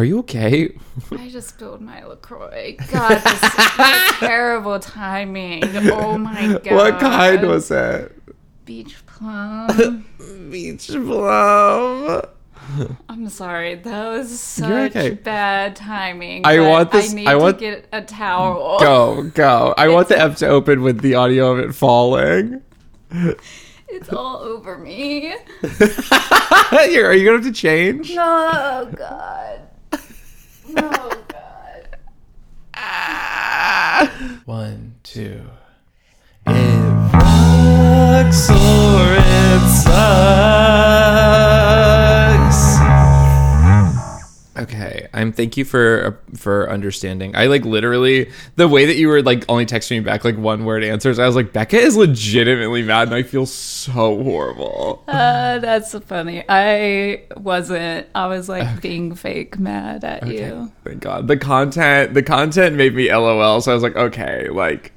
Are you okay? I just spilled my LaCroix. God, this is terrible timing. Oh my god. What kind was it? Beach plum. Beach plum. I'm sorry. That was such okay. bad timing. I want this- I need I want- to get a towel. Go, go. I want the F to open with the audio of it falling. It's all over me. Here, are you gonna have to change? Oh god. Oh god. One, two. It rocks or it sucks. I'm. Thank you for for understanding. I like literally the way that you were like only texting me back like one word answers. I was like, Becca is legitimately mad, and I feel so horrible. Uh, that's funny. I wasn't. I was like being fake mad at you. Thank God. The content, the content made me LOL. So I was like, okay, like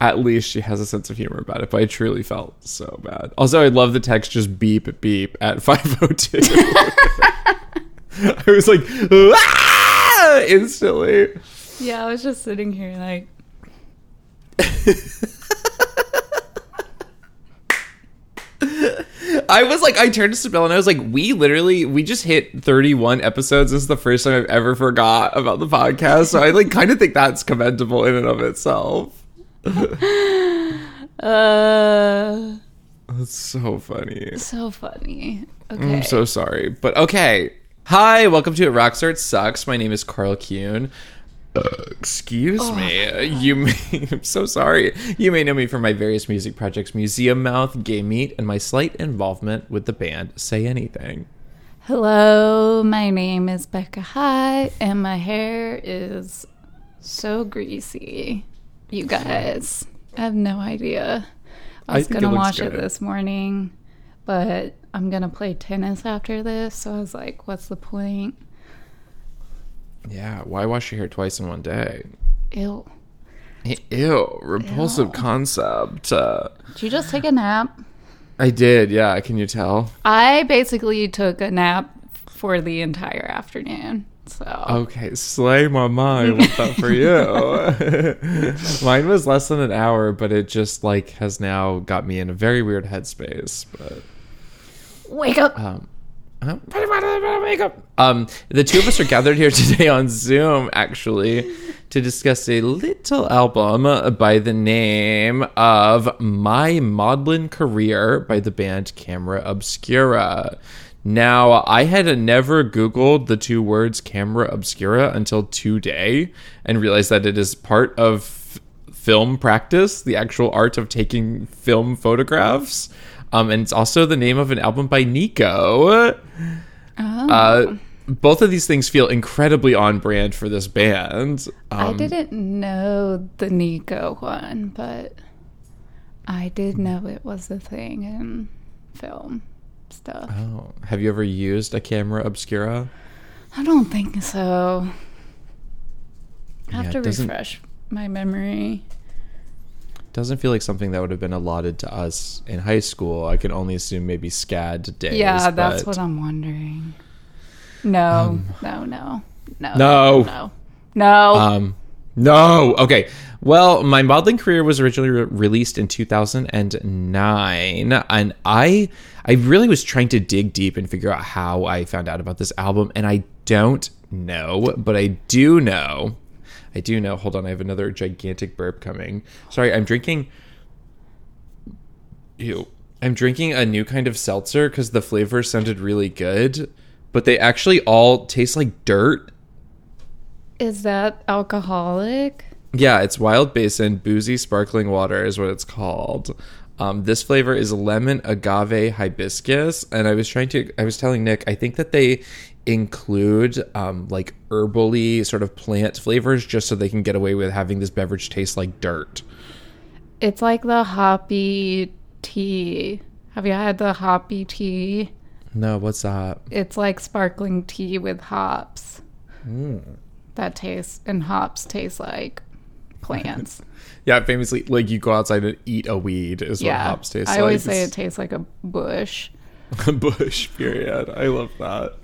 at least she has a sense of humor about it. But I truly felt so bad. Also, I love the text just beep beep at five oh two. I was like, ah! instantly. Yeah, I was just sitting here like. I was like, I turned to Sibel and I was like, we literally, we just hit 31 episodes. This is the first time I've ever forgot about the podcast. So I like kind of think that's commendable in and of itself. Uh, That's so funny. so funny. Okay. I'm so sorry, but okay. Hi, welcome to It Rocks or It Sucks. My name is Karl Kuhn. Uh, excuse me. You may, I'm so sorry. You may know me from my various music projects, Museum Mouth, Gay Meat, and my slight involvement with the band Say Anything. Hello, my name is Becca High, and my hair is so greasy. You guys, I have no idea. I was gonna looks wash it this morning, but I'm gonna play tennis after this, so I was like, what's the point? Yeah, why wash your hair twice in one day? Ew. Ew, repulsive Ew. concept. Uh, Did you just take a nap? I did, yeah. Can you tell? I basically took a nap for the entire afternoon. So Okay, slay my mind. What's that for you? Mine was less than an hour, but it just like has now got me in a very weird headspace. But wake up. um, um, the two of us are gathered here today on Zoom, actually, to discuss a little album by the name of My Maudlin Career by the band Camera Obscura. Now, I had never Googled the two words Camera Obscura until today and realized that it is part of film practice, the actual art of taking film photographs. Um, and it's also the name of an album by Nico. Uh, both of these things feel incredibly on brand for this band. I Um, didn't know the Nico one, but I did know it was a thing in film stuff. oh, have you ever used a camera obscura? I don't think so. I have Yeah, to refresh my memory. Doesn't feel like something that would have been allotted to us in high school. I can only assume maybe SCAD days. yeah, that's but- what I'm wondering. No, no, no, no, Um, No. no, no. Um, no. Okay. Well, my Maudlin Career was originally re- released in 2009, and I I really was trying to dig deep and figure out how I found out about this album, and I don't know, but I do know. I do know. Hold on, I have another gigantic burp coming. Sorry, I'm drinking. Ew. I'm drinking a new kind of seltzer because the flavors sounded really good, but they actually all taste like dirt Is that alcoholic? Yeah, it's Wild Basin Boozy Sparkling Water is what it's called. Um, this flavor is lemon agave hibiscus, and I was trying to. I was telling Nick, I think that they include um, like herbally sort of plant flavors just so they can get away with having this beverage taste like dirt. It's like the hoppy tea. Have you had the hoppy tea? No, what's that? It's like sparkling tea with hops. Hmm. That tastes and hops taste like plants. Yeah, famously, like you go outside and eat a weed is yeah, what hops taste I like. always say it tastes like a bush. a bush. Period. I love that.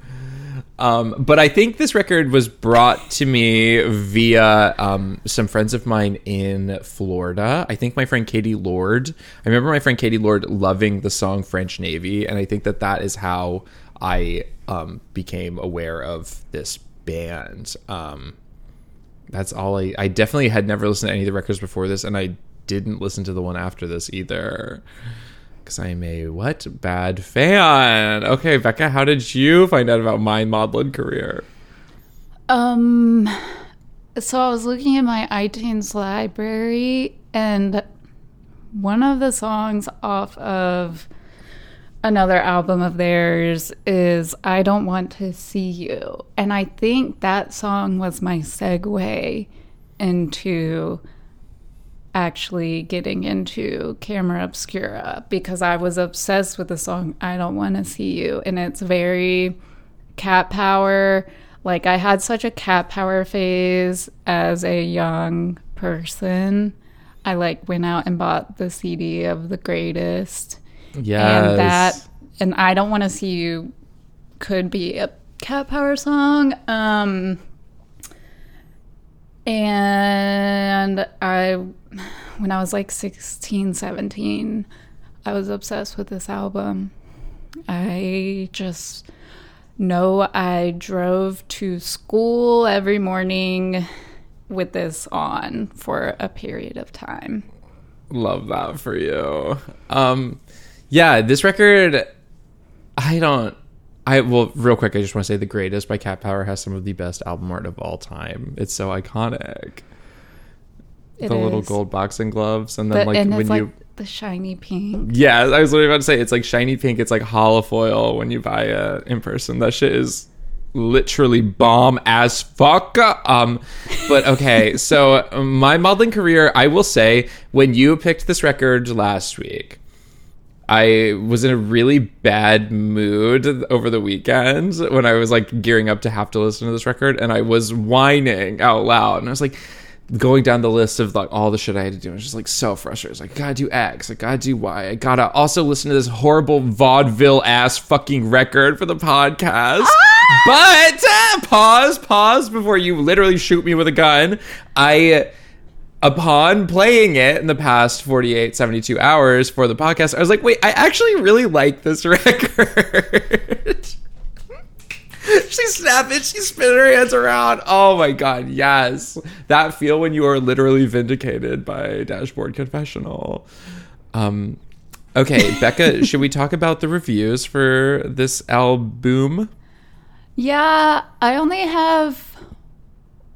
Um, but I think this record was brought to me via um, some friends of mine in Florida. I think my friend Katie Lord. I remember my friend Katie Lord loving the song French Navy, and I think that that is how I um, became aware of this band. Um, that's all I. I definitely had never listened to any of the records before this, and I didn't listen to the one after this either because I'm a what bad fan. Okay, Becca, how did you find out about my Maudlin Career? Um, so I was looking at my iTunes library, and one of the songs off of another album of theirs is I Don't Want to See You. And I think that song was my segue into actually getting into camera obscura because I was obsessed with the song I Don't Want to See You and it's very cat power. Like I had such a cat power phase as a young person. I like went out and bought the CD of the greatest. Yes. and that and I don't want to see you could be a cat power song. Um and I when I was like 16 17 I was obsessed with this album I just know I drove to school every morning with this on for a period of time Love that for you. Um, yeah, this record, I don't. I well, real quick, I just want to say "The Greatest" by Cat Power has some of the best album art of all time. It's so iconic. It the little gold boxing gloves, and then But- like and when it's you like the shiny pink Yeah, I was literally about to say it's like shiny pink. It's like holofoil when you buy it in person. That shit is literally bomb as fuck. Um, but okay, so my Maudlin Career, I will say, when you picked this record last week, I was in a really bad mood over the weekend when I was like gearing up to have to listen to this record, and I was whining out loud, and I was like going down the list of like all the shit I had to do. I was just like so frustrated. I was like, gotta do X, I gotta do Y, I gotta also listen to this horrible vaudeville ass fucking record for the podcast. But uh, pause, pause before you literally shoot me with a gun. I upon playing it in the past 48 72 hours for the podcast i was like wait i actually really like this record. She snapped it she spin her hands around. Oh my god yes. That feel when you are literally vindicated by dashboard confessional. Um okay becca should we talk about the reviews for this album? Yeah, I only have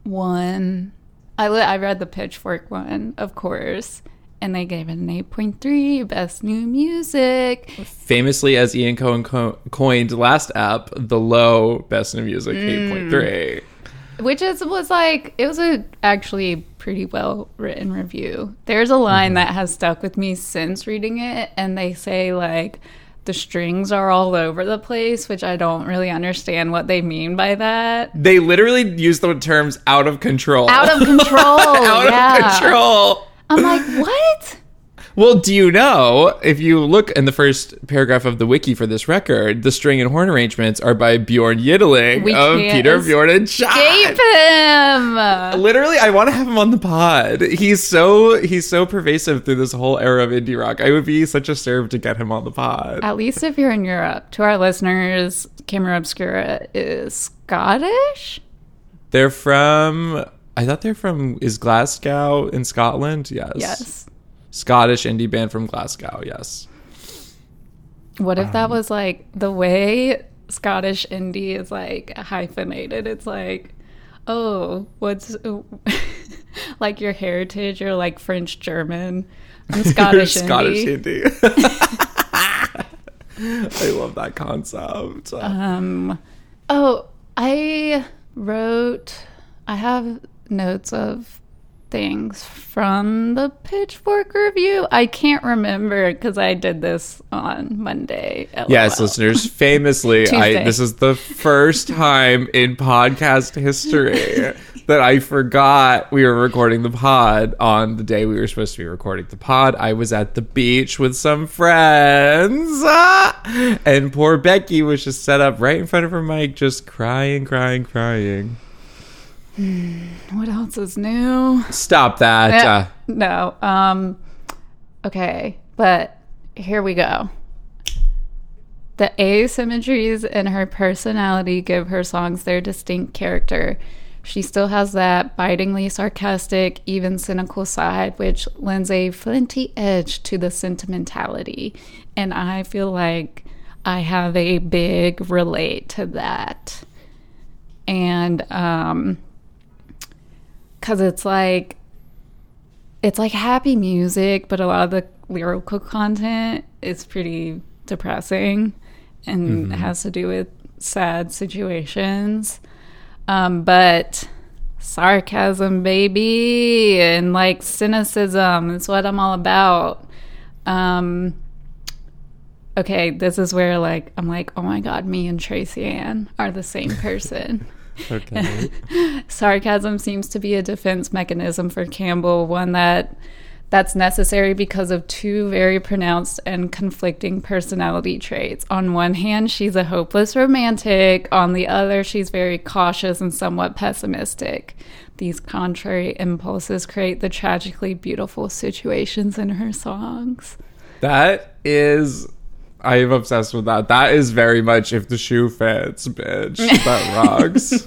one. I li- I read the Pitchfork one, of course, and they gave it an eight point three, best new music. famously as ian cohen co- coined last app the low best new music 8.3 mm. which is was like it was a actually pretty well written review. There's a line mm-hmm. that has stuck with me since reading it, and they say like the strings are all over the place, which I don't really understand what they mean by that. they literally use the terms out of control Out of control. out yeah. of control I'm like, what? Well do you know if you look in the first paragraph of the wiki for this record the string and horn arrangements are by Björn Yttling We of Peter Bjorn and John. Escape him. Literally, I want to have him on the pod. He's so he's so pervasive through this whole era of indie rock. I would be such a serve to get him on the pod. At least if you're in Europe. To our listeners, Camera Obscura is Scottish. They're from. I thought they're from. Is Glasgow in Scotland? Yes. Yes. Scottish indie band from Glasgow. Yes. What if Um, that was like the way Scottish indie is like hyphenated? It's like, oh, what's like your heritage? You're like French German. I'm Scottish Scottish indie. indie. I love that concept. Um, oh, I wrote. I have notes of things from the Pitchfork review. I can't remember because I did this on Monday. Yes, listeners, famously, I this is the first time in podcast history that I forgot we were recording the pod on the day we were supposed to be recording the pod. I was at the beach with some friends. Ah! And poor Becky was just set up right in front of her mic, just crying, crying, crying. What else is new? Stop that. Eh, Uh, no. Um okay, but here we go. The asymmetries in her personality give her songs their distinct character. She still has that bitingly sarcastic, even cynical side, which lends a flinty edge to the sentimentality. And I feel like I have a big relate to that. And um cuz it's like it's like happy music, but a lot of the lyrical content is pretty depressing and has to do with sad situations. Um, but sarcasm, baby, and like cynicism is what I'm all about. Um, okay, this is where like I'm like, oh my god, me and Tracyanne are the same person. Okay. Sarcasm seems to be a defense mechanism for Campbell, one that that's necessary because of two very pronounced and conflicting personality traits. On one hand, she's a hopeless romantic, on the other, she's very cautious and somewhat pessimistic. These contrary impulses create the tragically beautiful situations in her songs. That is. I am obsessed with that. That is very much if the shoe fits, bitch. That rocks.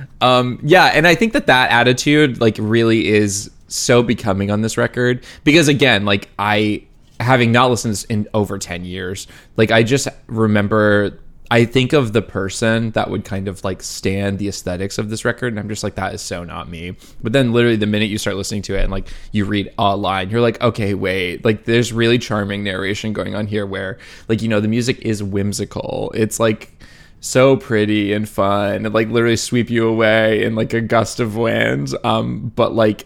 um, yeah, and I think that that attitude, like, really is so becoming on this record because, again, like, I having not listened to this in over ten years, like, I just remember. I think of the person that would kind of like stand the aesthetics of this record, and I'm just like, that is so not me. But then, literally, the minute you start listening to it and like you read a line, you're like, okay, wait, like there's really charming narration going on here where, like, you know, the music is whimsical. It's like so pretty and fun, and like literally sweep you away in like a gust of wind. Um, but like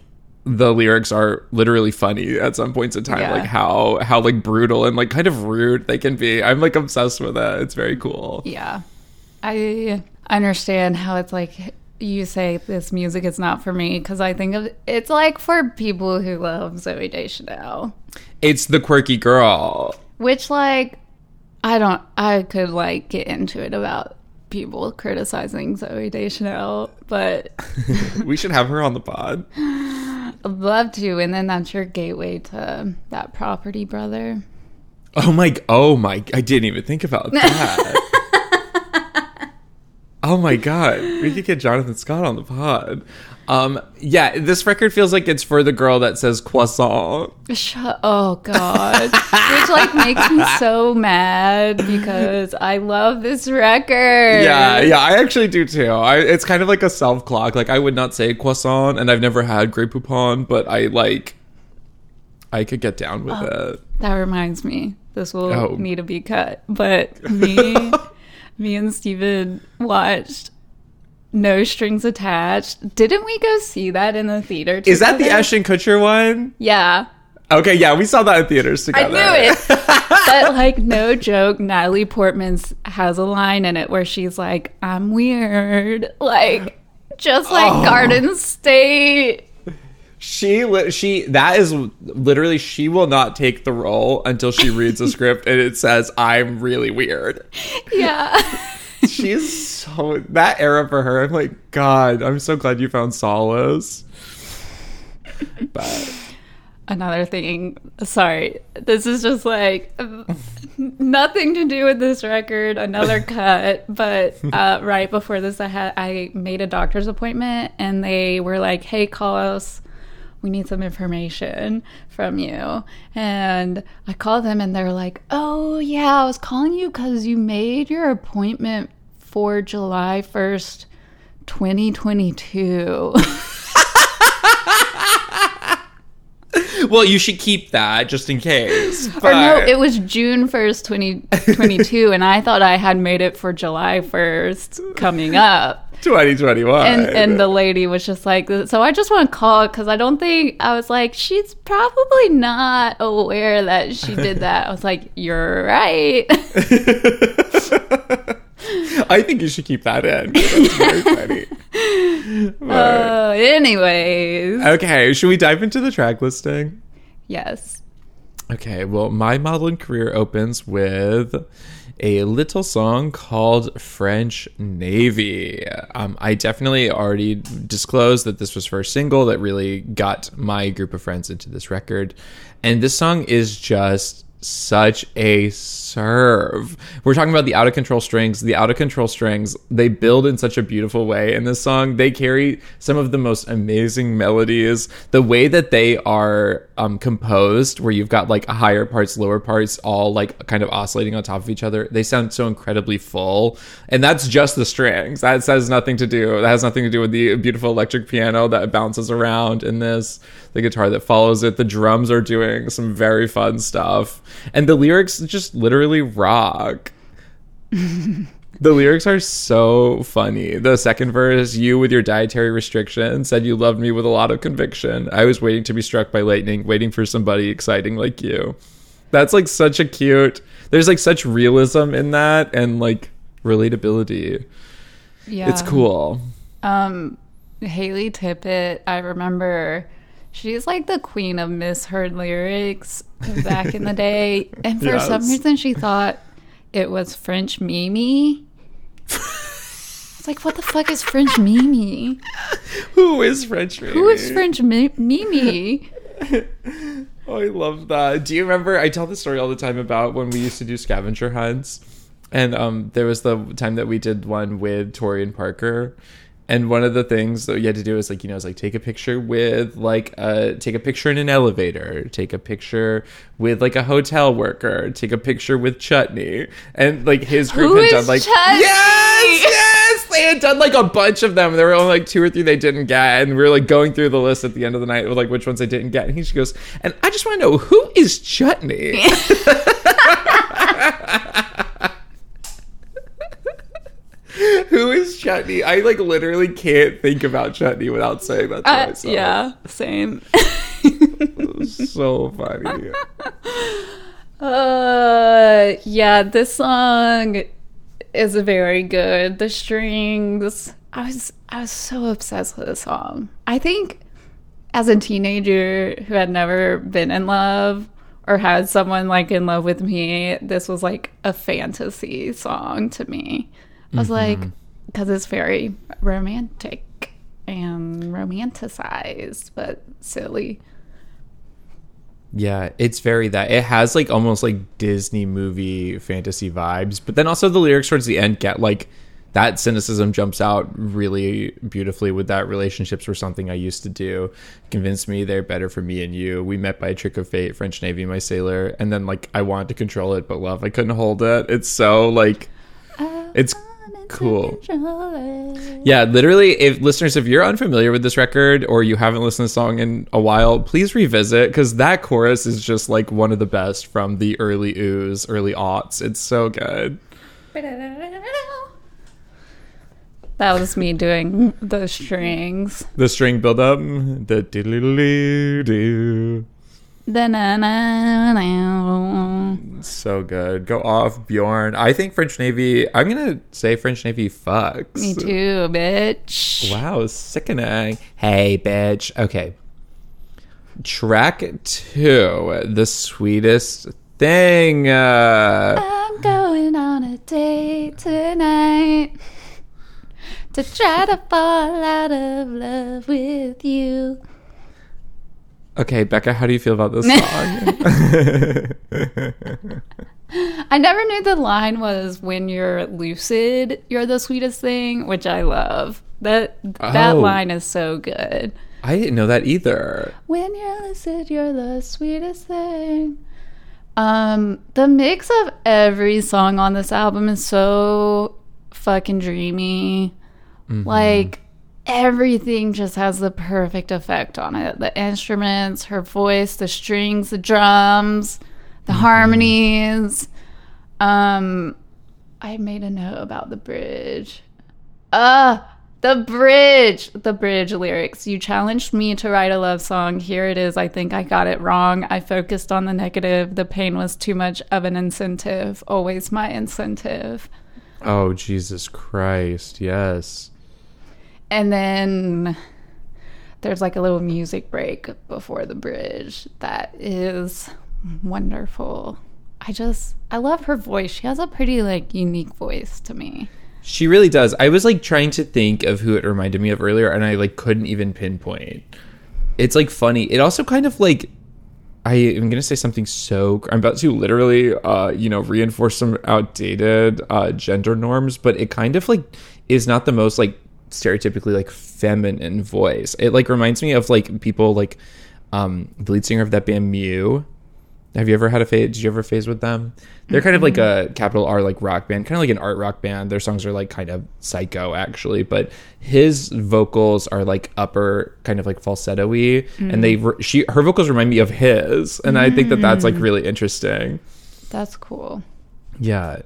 the lyrics are literally funny at some points in time Yeah. like how how like brutal and like kind of rude they can be. I'm like obsessed with it. It's very cool. Yeah. I understand how it's like you say this music is not for me because I think of it's like for people who love Zooey Deschanel, it's the quirky girl. Which like I don't I could like get into it about people criticizing Zooey Deschanel, but we should have her on the pod I'd love to. And then that's your gateway to that property brother. oh my oh my i didn't even think about that oh my god we could get jonathan scott on the pod um yeah this record feels like it's for the girl that says croissant Shut, oh god, which like makes me so mad because I love this record. Yeah, yeah, I actually do too. I, it's kind of like a self clock. Like I would not say croissant, and I've never had Grey Poupon, but I like. I could get down with it. That reminds me, this will Oh. need to be cut. But me, me and Steven watched No Strings Attached. Didn't we go see that in the theater? Is that the? Ashton Kutcher one? Yeah, Okay, yeah, we saw that in theaters together. I together. knew it. but like, no joke, Natalie Portman has a line in it where she's like, "I'm weird," like just like Oh. Garden State. She, li- she, that is literally, she will not take the role until she reads the script and it says, "I'm really weird." Yeah. She's so that era for her. I'm like, God, I'm so glad you found solace. But another thing sorry this is just like nothing to do with this record another cut but uh, right before this i had i made a doctor's appointment and they were like hey call us we need some information from you and i called them and they're like oh yeah i was calling you because you made your appointment for july 1st 2022 well, you should keep that just in case. Or no, it was June 1st, 2022, and I thought I had made it for July 1st coming up. 2021. And and the lady was just like, so I just want to call because I don't think I was like, she's probably not aware that she did that. I was like, you're right. I think you should keep that in. That's very funny. Uh, anyways, Okay, should we dive into the track listing? yes. Okay, well, my Maudlin Career opens with a little song called French Navy. Um, I definitely already disclosed that this was first single that really got my group of friends into this record. And this song is just such a serve. We're talking about the out of control strings. The out of control strings, they build in such a beautiful way in this song. They carry some of the most amazing melodies. The way that they are um, composed, where you've got like higher parts, lower parts, all like kind of oscillating on top of each other, they sound so incredibly full. And that's just the strings. That has nothing to do. That has nothing to do with the beautiful electric piano that bounces around in this, the guitar that follows it. The drums are doing some very fun stuff. And the lyrics just literally rock. The lyrics are so funny. The second verse, you with your dietary restrictions said you loved me with a lot of conviction. I was waiting to be struck by lightning, waiting for somebody exciting like you. That's like such a cute. There's like such realism in that and like relatability. Yeah. It's cool. Um, Haley Tippett, I remember she's like the queen of misheard lyrics back in the day. And for some reason, she thought it was French Mimi. it's like, what the fuck is French Mimi? Who is French Mimi? Who is French Mi- Mimi? Oh, I love that. Do you remember? I tell this story all the time about when we used to do scavenger hunts, and um, there was the time that we did one with Tori and Parker, and one of the things that you had to do is like you know, is like take a picture with like uh take a picture in an elevator, take a picture with like a hotel worker, take a picture with Chutney, and like his group Who had done like Chutney? yes, yes, they had done like a bunch of them. There were only like two or three they didn't get, and we were like going through the list at the end of the night with like which ones they didn't get. And he just goes, and I just want to know who is Chutney. who is Chutney? I like literally can't think about Chutney without saying that to Uh, myself. yeah, same. so funny. Uh, yeah, this song is very good. The strings, I was I was so obsessed with this song. I think as a teenager who had never been in love or had someone like in love with me, this was like a fantasy song to me. I was like, mm-hmm. because it's very romantic and romanticized, but silly. Yeah, it's very that. It has like almost like Disney movie fantasy vibes, but then also the lyrics towards the end get like that cynicism jumps out really beautifully with that relationships were something I used to do. Convinced me they're better for me and you. We met by a trick of fate, French Navy, my sailor, and then like I wanted to control it, but love I couldn't hold it. It's so like uh, it's cool. Yeah, literally, if listeners, if you're unfamiliar with this record or you haven't listened to the song in a while, please revisit because that chorus is just like one of the best from the early ooze, early aughts. It's so good. That was me doing the strings. The string build up, the diddly-doo-doo. Da-na-na-na. So good. Go off, Bjorn. I think French Navy. I'm gonna say French Navy fucks. Me too, bitch. Wow, sickening. Hey, bitch. Okay. Track two, the sweetest thing. Uh, I'm going on a date tonight to try to fall out of love with you. Okay, Becca, how do you feel about this song? I never knew the line was when you're lucid, you're the sweetest thing, which I love. That that Oh. line is so good. I didn't know that either. When you're lucid, you're the sweetest thing. Um, the mix of every song on this album is so fucking dreamy. Like everything just has the perfect effect on it. The instruments, her voice, the strings, the drums, the harmonies. Um, I made a note about the bridge. Uh, the bridge, the bridge lyrics. You challenged me to write a love song. Here it is. I think I got it wrong. I focused on the negative. The pain was too much of an incentive. Always my incentive. Oh, Jesus Christ. Yes. And then there's like a little music break before the bridge that is wonderful. I just I love her voice. She has a pretty like unique voice to me. She really does. I was like trying to think of who it reminded me of earlier, and I like couldn't even pinpoint. It's like funny. It also kind of like I am gonna say something so. I'm about to literally, uh, you know, reinforce some outdated uh, gender norms, but it kind of like is not the most like stereotypically like feminine voice. It like reminds me of like people like um the lead singer of that band Mew. Have you ever had a phase? Did you ever phase with them? They're kind of like a capital R like rock band, kind of like an art rock band. Their songs are like kind of psycho actually, but his vocals are like upper, kind of like falsetto-y, and they re- she her vocals remind me of his, and I think that that's like really interesting. That's cool. Yeah.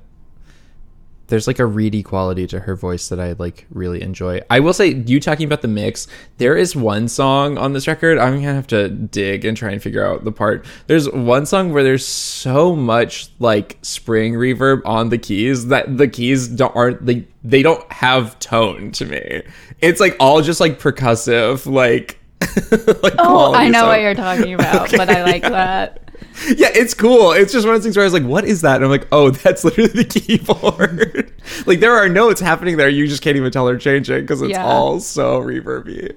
There's like a reedy quality to her voice that I like really enjoy. I will say, you talking about the mix, there is one song on this record. I'm gonna have to dig and try and figure out the part. There's one song where there's so much like spring reverb on the keys that the keys don't aren't they they don't have tone to me. It's like all just like percussive, like like Oh, I know what you're talking about, but I like that. yeah, it's cool. It's just one of those things where I was like, "What is that?" And I'm like, "Oh, that's literally the keyboard." like there are notes happening there, you just can't even tell they're changing because it's Yeah. all so reverby.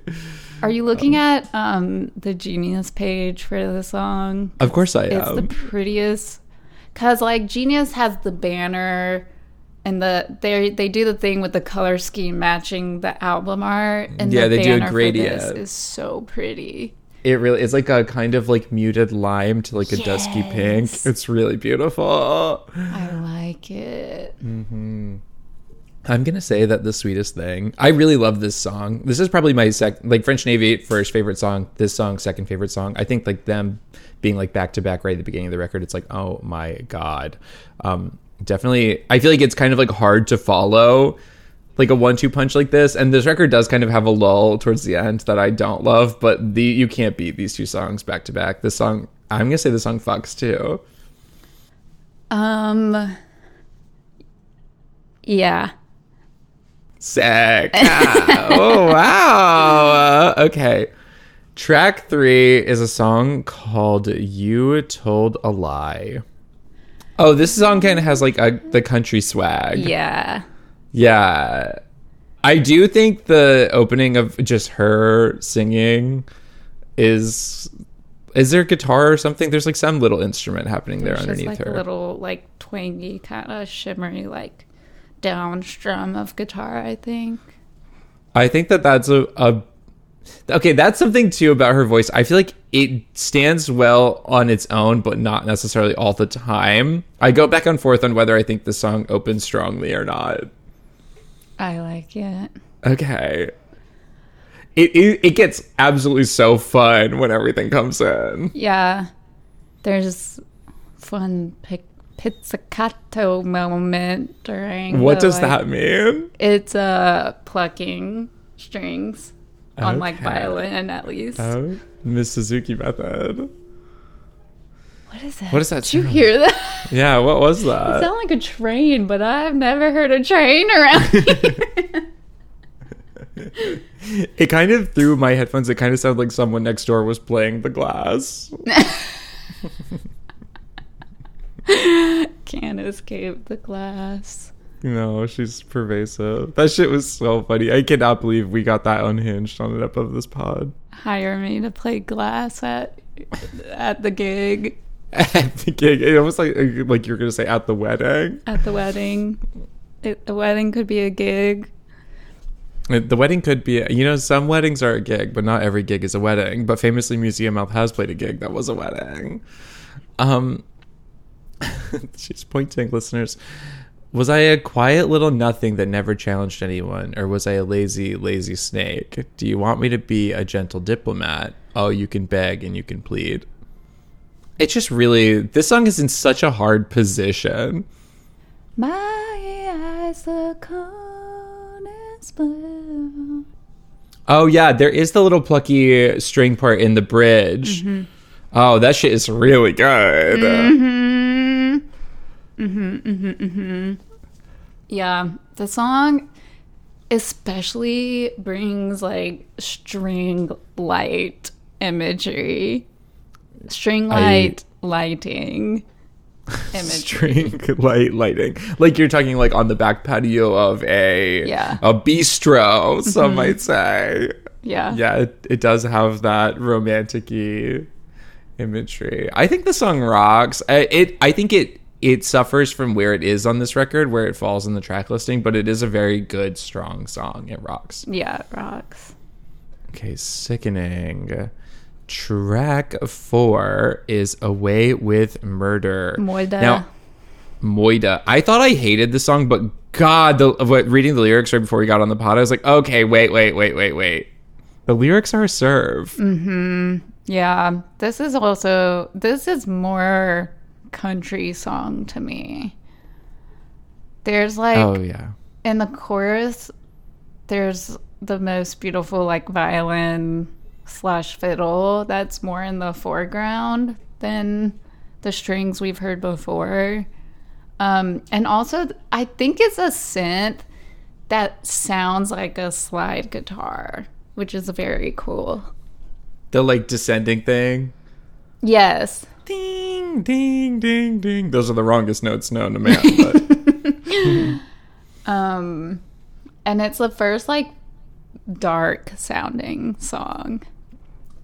Are you looking at um the Genius page for the song? Of course, I am. It's the prettiest cuz like Genius has the banner and the they they do the thing with the color scheme matching the album art and Yeah, the they do a gradient. is so pretty. It really it's like a kind of like muted lime to like a dusky pink. It's really beautiful. I like it. I'm gonna say that the sweetest thing. I really love this song. This is probably my sec like French Navy first favorite song. This song second favorite song. I think like them being like back to back right at the beginning of the record. It's like oh my god. Um, definitely. I feel like it's kind of like hard to follow like a one two punch like this. And this record does kind of have a lull towards the end that I don't love. But the you can't beat these two songs back to back. This song. I'm gonna say the song fucks too. Um yeah. Sick. Ah, oh, wow. Uh, okay. Track three is a song called You Told a Lie. Oh, this song kind of has like a, the country swag. Yeah. Yeah. I do think the opening of just her singing is. Is there guitar or something? There's like some little instrument happening there It's just underneath like her. a little like twangy kind of shimmery like down strum of guitar, I think. I think that that's a, a okay. That's something too about her voice. I feel like it stands well on its own, but not necessarily all the time. I go back and forth on whether I think the song opens strongly or not. I like it. Okay. It, it it gets absolutely so fun when everything comes in. Yeah. There's fun pic- pizzicato moment during What the, does like- that mean? It's uh plucking strings on like violin at least. Oh, Miss Suzuki method. What is that? What is that Did you hear that? Yeah, what was that? It sounded like a train, but I've never heard a train around here. It kind of through my headphones. It kind of sounded like someone next door was playing the glass. Can't escape the glass. No, she's pervasive. That shit was so funny. I cannot believe we got that unhinged on an episode of this pod. Hire me to play glass at at the gig, At the gig, it almost like like you're gonna say at the wedding. at the wedding. It, the wedding could be a gig. The wedding could be, you know, some weddings are a gig, but not every gig is a wedding. But famously, Museum Mouth has played a gig that was a wedding. Um, she's pointing, listeners. Was I a quiet little nothing that never challenged anyone, or was I a lazy, lazy snake? Do you want me to be a gentle diplomat? Oh, you can beg and you can plead. It's just really, this song is in such a hard position. My eyes cold as blue. Oh yeah, there is the little plucky string part in the bridge. Mm-hmm. Oh, that shit is really good. Mm-hmm. Mm-hmm. Yeah, the song especially brings like string light imagery, string light lighting. Imagery. string light lighting. Like you're talking like on the back patio of a Yeah. a bistro some mm-hmm. might say. Yeah. yeah it, it does have that romantic imagery. I think the song rocks. I, it i think it it suffers from where it is on this record where it falls in the track listing but it is a very good strong song. It rocks. Yeah, it rocks. okay sickening track four is away with murder Moida. now Moida. I thought I hated the song, but God, the what, reading the lyrics right before we got on the pod, I was like, okay, wait, wait, wait, wait, wait. The lyrics are a serve. Mm-hmm. Yeah, this is also this is more country song to me. There's like oh yeah, in the chorus there's the most beautiful like violin slash fiddle that's more in the foreground than the strings we've heard before um and also i think it's a synth that sounds like a slide guitar which is very cool the like descending thing. yes Ding, ding, ding, ding. Those are the wrongest notes known to man. But um and it's the first like dark sounding song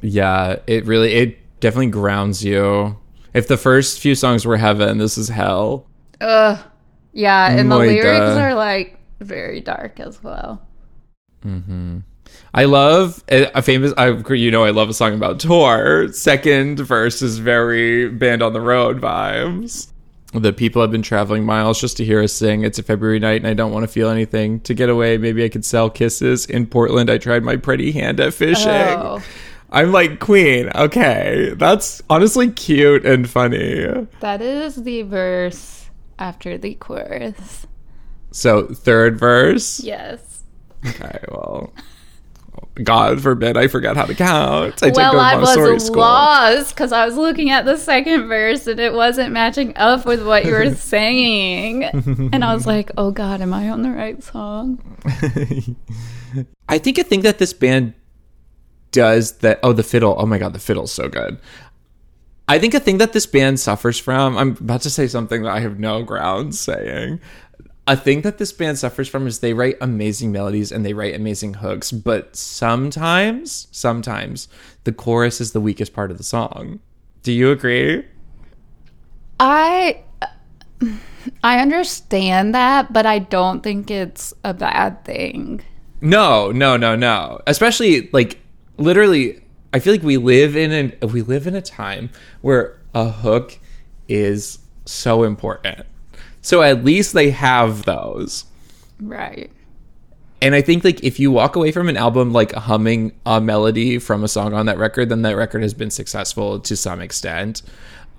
yeah, it really, it definitely grounds you. If the first few songs were heaven, this is hell. Ugh. Yeah, and the lyrics are like very dark as well. Mm-hmm. I love a a famous. I, you know, I love a song about tour. Second verse is very band on the road vibes. The people have been traveling miles just to hear us sing. It's a February night and I don't want to feel anything. To get away, maybe I could sell kisses. In Portland, I tried my pretty hand at fishing. Oh, I'm like, Queen, okay. That's honestly cute and funny. that is the verse after the chorus. So, third verse. Yes. Okay, well. God forbid I forgot how to count. I took well, I was lost because I was looking at the second verse and it wasn't matching up with what you were saying. and I was like, oh God, am I on the right song? I think a thing that this band does that oh the fiddle oh my god the fiddle's so good I think a thing that this band suffers from I'm about to say something that I have no grounds saying a thing that this band suffers from is they write amazing melodies and they write amazing hooks but sometimes sometimes the chorus is the weakest part of the song do you agree I. I understand that, but I don't think it's a bad thing. No, no, no, no. Especially like literally I feel like we live in an we live in a time where a hook is so important. So at least they have those. Right. And I think like if you walk away from an album like humming a melody from a song on that record, then that record has been successful to some extent.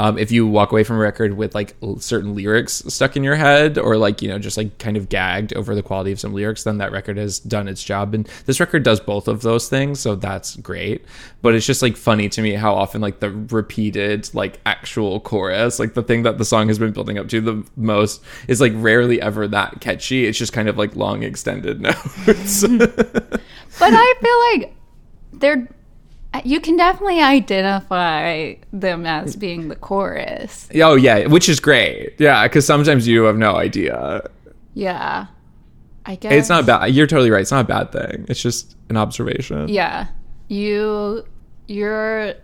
Um, if you walk away from a record with like certain lyrics stuck in your head, or like you know just like kind of gagged over the quality of some lyrics, then that record has done its job. And this record does both of those things, so that's great. But it's just like funny to me how often like the repeated like actual chorus, like the thing that the song has been building up to the most, is like rarely ever that catchy. It's just kind of like long extended notes. But I feel like they're. You can definitely identify them as being the chorus. Oh yeah, which is great. Yeah, because sometimes you have no idea. Yeah. I guess. It's not bad. You're totally right. It's not a bad thing. It's just an observation. Yeah. You. You're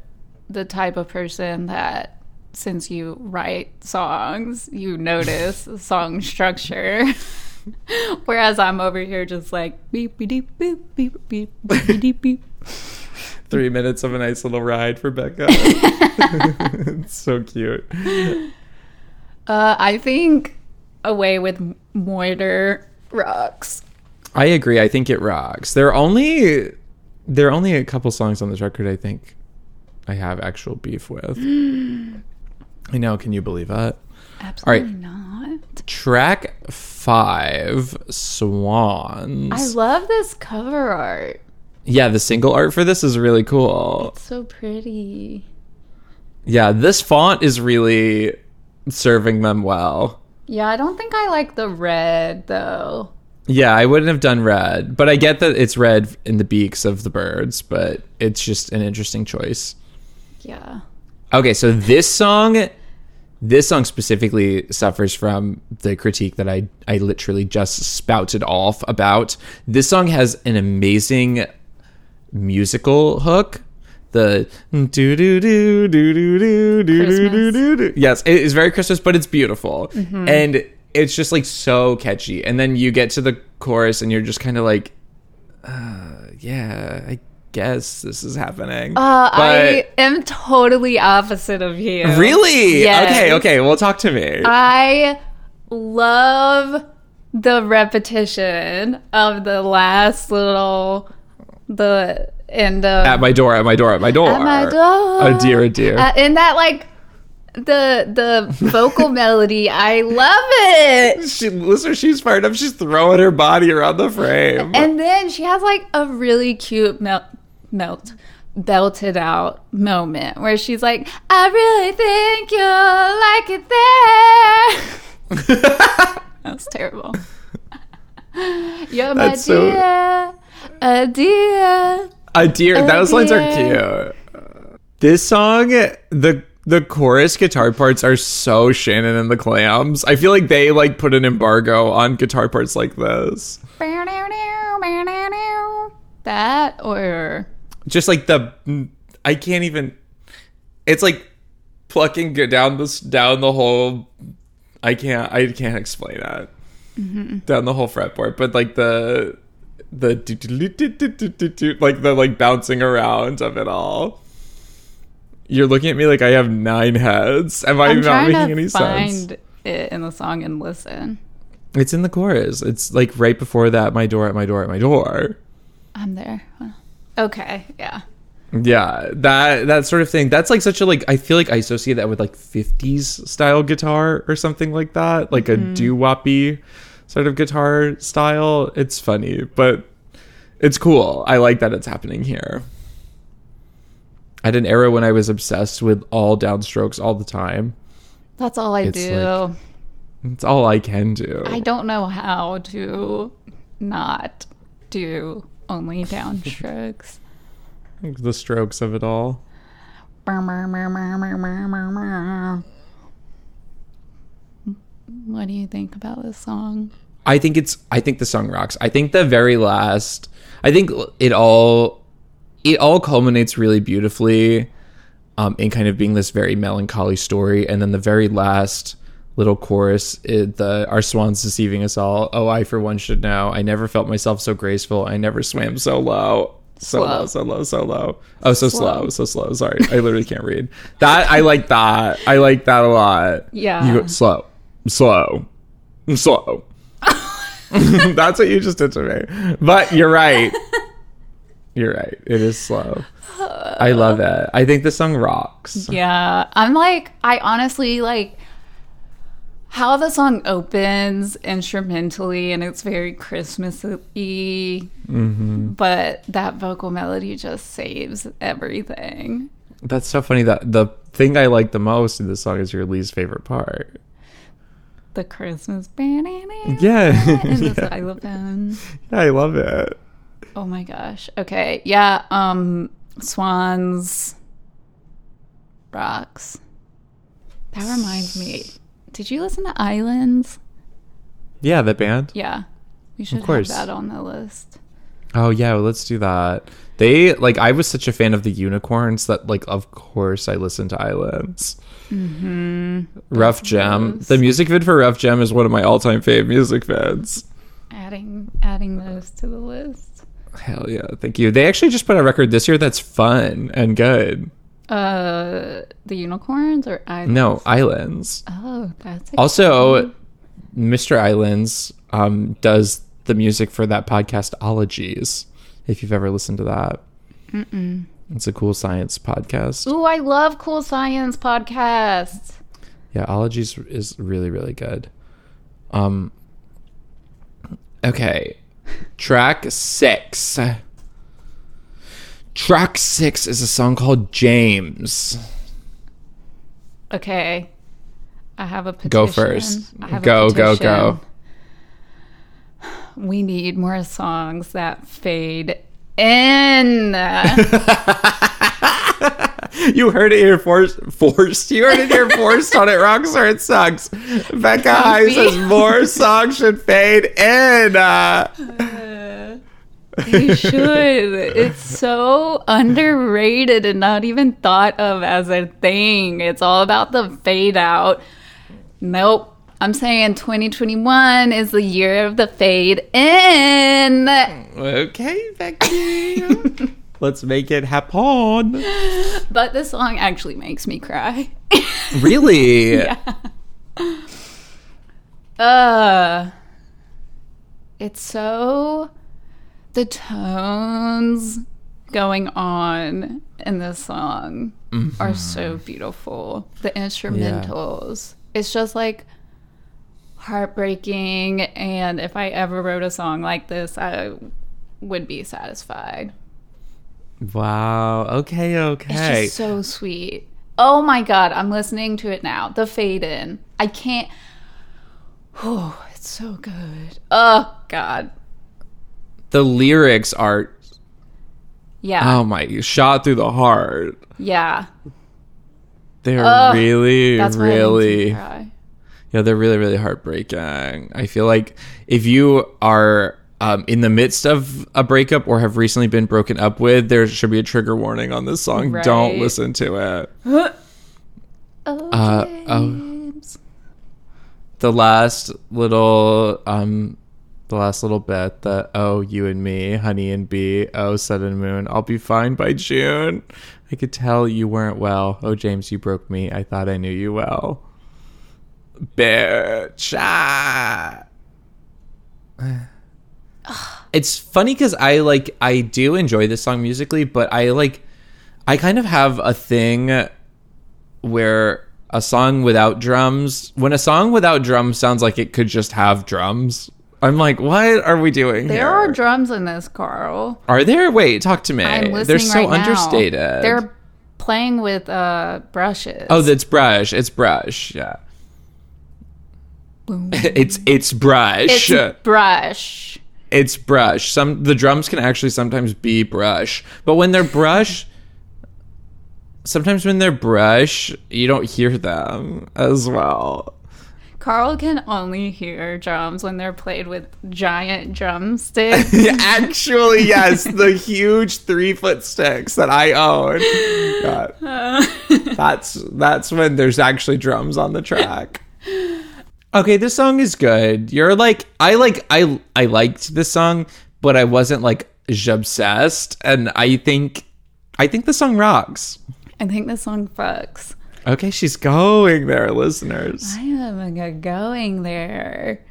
the type of person that. Since you write songs, you notice song structure. Whereas I'm over here just like beep beep beep beep beep beep beep beep beep. Three minutes of a nice little ride for Becca. it's so cute. Uh, I think away with Moiter rocks. I agree. I think it rocks. There are only there are only a couple songs on this record. I think I have actual beef with. I know. Can you believe that? Absolutely not. Track five, Swans. I love this cover art. Yeah, the single art for this is really cool. It's so pretty. Yeah, this font is really serving them well. Yeah, I don't think I like the red though. Yeah, I wouldn't have done red, but I get that it's red in the beaks of the birds, but it's just an interesting choice. Yeah. Okay, so this song this song specifically suffers from the critique that I I literally just spouted off about. This song has an amazing musical hook. The do do do do do do do do do do. Yes, it is very Christmas, but it's beautiful. And it's just like so catchy. And then you get to the chorus and you're just kind of like uh, yeah, I guess this is happening. Uh, I am totally opposite of you. Really? Yes. Okay, okay. Well, talk to me. I love the repetition of the last little the end of at my door, at my door, at my door. At my door. Oh dear, oh dear. Uh, and that like the the vocal melody, I love it. she, listen, she's fired up. She's throwing her body around the frame. And then she has like a really cute melt melt belted out moment where she's like, I really think you'll like it there. that was terrible. You're my That's so- dear, a dear. A dear, Oh, those lines are cute. This song, the the chorus guitar parts are so Shannon and the Clams. I feel like they like put an embargo on guitar parts like this. That or Just like the, I can't even. It's like plucking down this down the whole. I can't. I can't explain it. Mm-hmm. Down the whole fretboard, but like the the do- do- do- like the like bouncing around of it all. You're looking at me like I have nine heads. Am I I'm not trying making to any find sense? it in the song and listen. It's in the chorus. It's like right before that. My door at my door at my door. I'm there. Okay, yeah. Yeah, that that sort of thing. That's like such a like. I feel like I associate that with like '50s style guitar or something like that, like a mm-hmm. doo woppy sort of guitar style. It's funny, but it's cool. I like that it's happening here. I had an era when I was obsessed with all downstrokes all the time. That's all I It's do. like- It's all I can do. I don't know how to not do only downstrokes. the strokes of it all. What do you think about this song? I think it's I think the song rocks. I think the very last I think it all it all culminates really beautifully um in kind of being this very melancholy story and then the very last little chorus it, the our swans deceiving us all. Oh, I for one should know. I never felt myself so graceful. I never swam so low. So Slow. low, so low, so low. Oh, so Slow. slow, so slow. Sorry, I literally can't read. That I like that. I like that a lot. Yeah. You go slow, slow, slow. That's what you just did to me. But you're right. You're right. It is slow. I love it. I think the song rocks. Yeah, I'm like, I honestly like how the song opens instrumentally and it's very Christmassy, mm-hmm. but that vocal melody just saves everything. That's so funny that the thing I like the most in this song is your least favorite part. The Christmas Yeah. and the yeah. xylophone. Yeah, I love it. Oh my gosh. Okay. Yeah. Um, Swans rocks. That reminds me. Did you listen to Islands? Yeah, the band. Yeah. We should have course. that on the list. Oh yeah, well, let's do that. They like I was such a fan of the unicorns that like of course I listened to Islands. Mm-hmm. Rough Gem. The music vid for Rough Gem is one of my all time fave music vids. Adding adding those to the list. Hell yeah, thank you. They actually just put out a record this year that's fun and good. Uh, the unicorns or Islands? No, Islands. Oh, that's Also, Mr. Islands um, does the music for that podcast Ologies. If you've ever listened to that, Mm-mm. it's a cool science podcast. Ooh, I love cool science podcasts. Yeah, Ologies is really really good. Um. Okay, track six. Track six is a song called James. Okay. I have a petition. Go first. I have a Go, go, go. We need more songs that fade in. You heard it here forced. Forced. You heard it here forced on it rocks or it sucks. Becca High says more songs should fade in. Uh, you should. It's so underrated and not even thought of as a thing. It's all about the fade out. Nope. I'm saying 2021 is the year of the fade in. okay, Becky. Let's make it happen. But this song actually makes me cry. Really? yeah. Uh it's so the tones going on in this song are so beautiful. The instrumentals. It's just like heartbreaking and if I ever wrote a song like this, I would be satisfied. Wow. Okay. Okay. It's just so sweet. Oh my god, I'm listening to it now. The fade in. I can't. Oh, it's so good. Oh god. the lyrics are. Yeah. Oh my! Shot through the heart. yeah. They're really, That's why it makes really. Yeah, they're really, really heartbreaking. I feel like if you are um, in the midst of a breakup or have recently been broken up with, there should be a trigger warning on this song. Don't listen to it. Oh, Uh, oh. James. The last little, um, the last little bit that oh, you and me, honey and bee, oh, sun and moon, I'll be fine by June. I could tell you weren't well. Oh, James, you broke me. I thought I knew you well. Bitch. Ah. it's funny because I like I do enjoy this song musically, but I like I kind of have a thing where a song without drums, when a song without drums sounds like it could just have drums. I'm like, what are we doing There here? are drums in this, Karl. Are there? Wait, talk to me. I'm listening They're so right now. understated. They're playing with uh brushes. oh, that's brush. It's brush. Yeah. It's it's brush. it's brush. it's brush. Some the drums can actually sometimes be brush, but when they're brush, sometimes when they're brush, you don't hear them as well. Karl can only hear drums when they're played with giant drumsticks. actually, yes, the huge three foot sticks that I own. God. That's that's when there's actually drums on the track. Okay, this song is good. You're like I like I I liked this song, but I wasn't like obsessed, and I think I think the song rocks. I think the song fucks. Okay, she's going there, listeners. I am going there.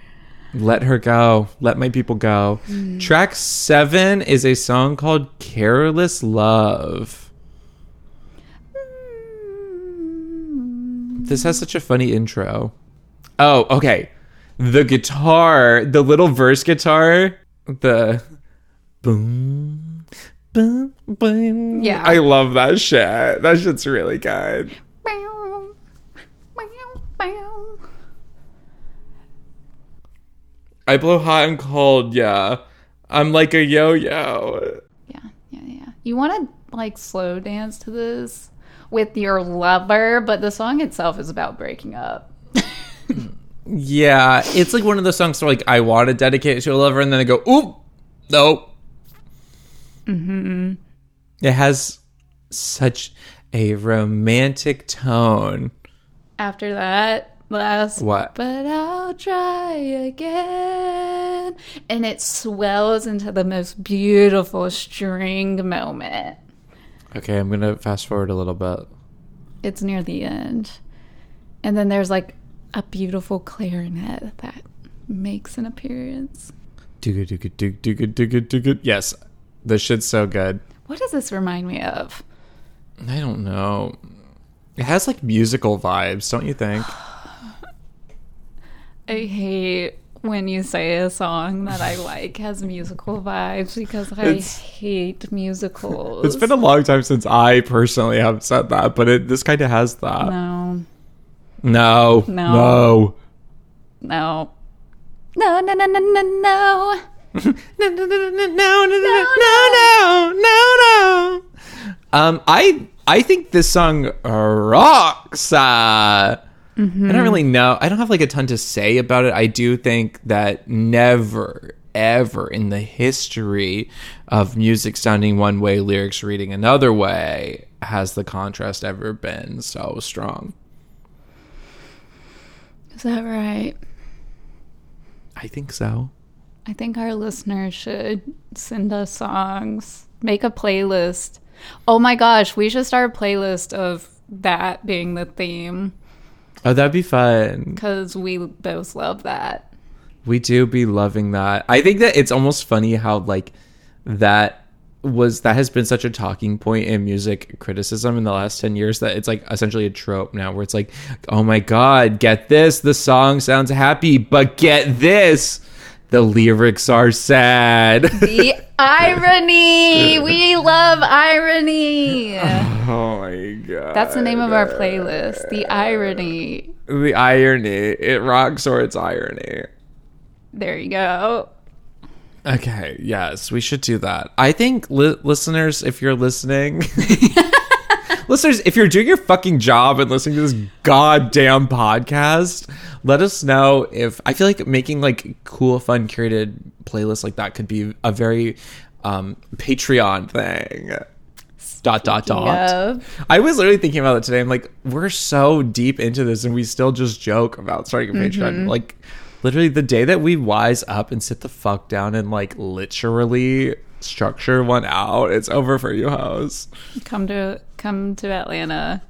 Let her go. Let my people go. Mm. Track seven is a song called Careless Love. This has such a funny intro. Oh, okay. The guitar, the little verse guitar, the boom, boom, boom. Yeah. I love that shit. That shit's really good. Bow, bow, bow. I blow hot and cold, yeah. I'm like a yo yo. Yeah, yeah, yeah. You want to like slow dance to this with your lover, but the song itself is about breaking up. Yeah, it's like one of those songs where like I want to dedicate it to a lover, and then I go, oop, nope. Mm-hmm. It has such a romantic tone. After that, last What? But I'll try again, and it swells into the most beautiful string moment. Okay, I'm gonna fast forward a little bit. It's near the end, and then there's like a beautiful clarinet that makes an appearance. Yes, the shit's so good. What does this remind me of? I don't know. It has like musical vibes, don't you think? I hate when you say a song that I like has musical vibes because I It's- hate musicals. It's been a long time since I personally have said that, but it this kind of has that. no, No, No. no. no, no, no, no, no, no, no. no, no, no, no, no, no, no, no, no, no. Um, I I think this song rocks. Uh, I don't really know. I don't have like a ton to say about it. I do think that never, ever in the history of music sounding one way, lyrics reading another way, has the contrast ever been so strong. Is that right? I think so. I think our listeners should send us songs, make a playlist. Oh my gosh, we should start a playlist of that being the theme Oh, that'd be fun. because we both love that. We do be loving that. I think that it's almost funny how like that was that has been such a talking point in music criticism in the last 10 years that it's like essentially a trope now where it's like oh my god get this the song sounds happy but get this the lyrics are sad The irony! We love irony! oh my god That's the name of our playlist. The irony. the irony it rocks or it's irony There you go. Okay, yes, we should do that. I think li- listeners, if you're listening, listeners, if you're doing your fucking job and listening to this goddamn podcast, let us know if I feel like making like cool, fun, curated playlists like that could be a very um, Patreon thing. Dot dot dot. of. I was literally thinking about it today. I'm like, we're so deep into this, and we still just joke about starting a Patreon. Like, literally, the day that we wise up and sit the fuck down and like literally structure one out, it's over for you, house. Come to come to Atlanta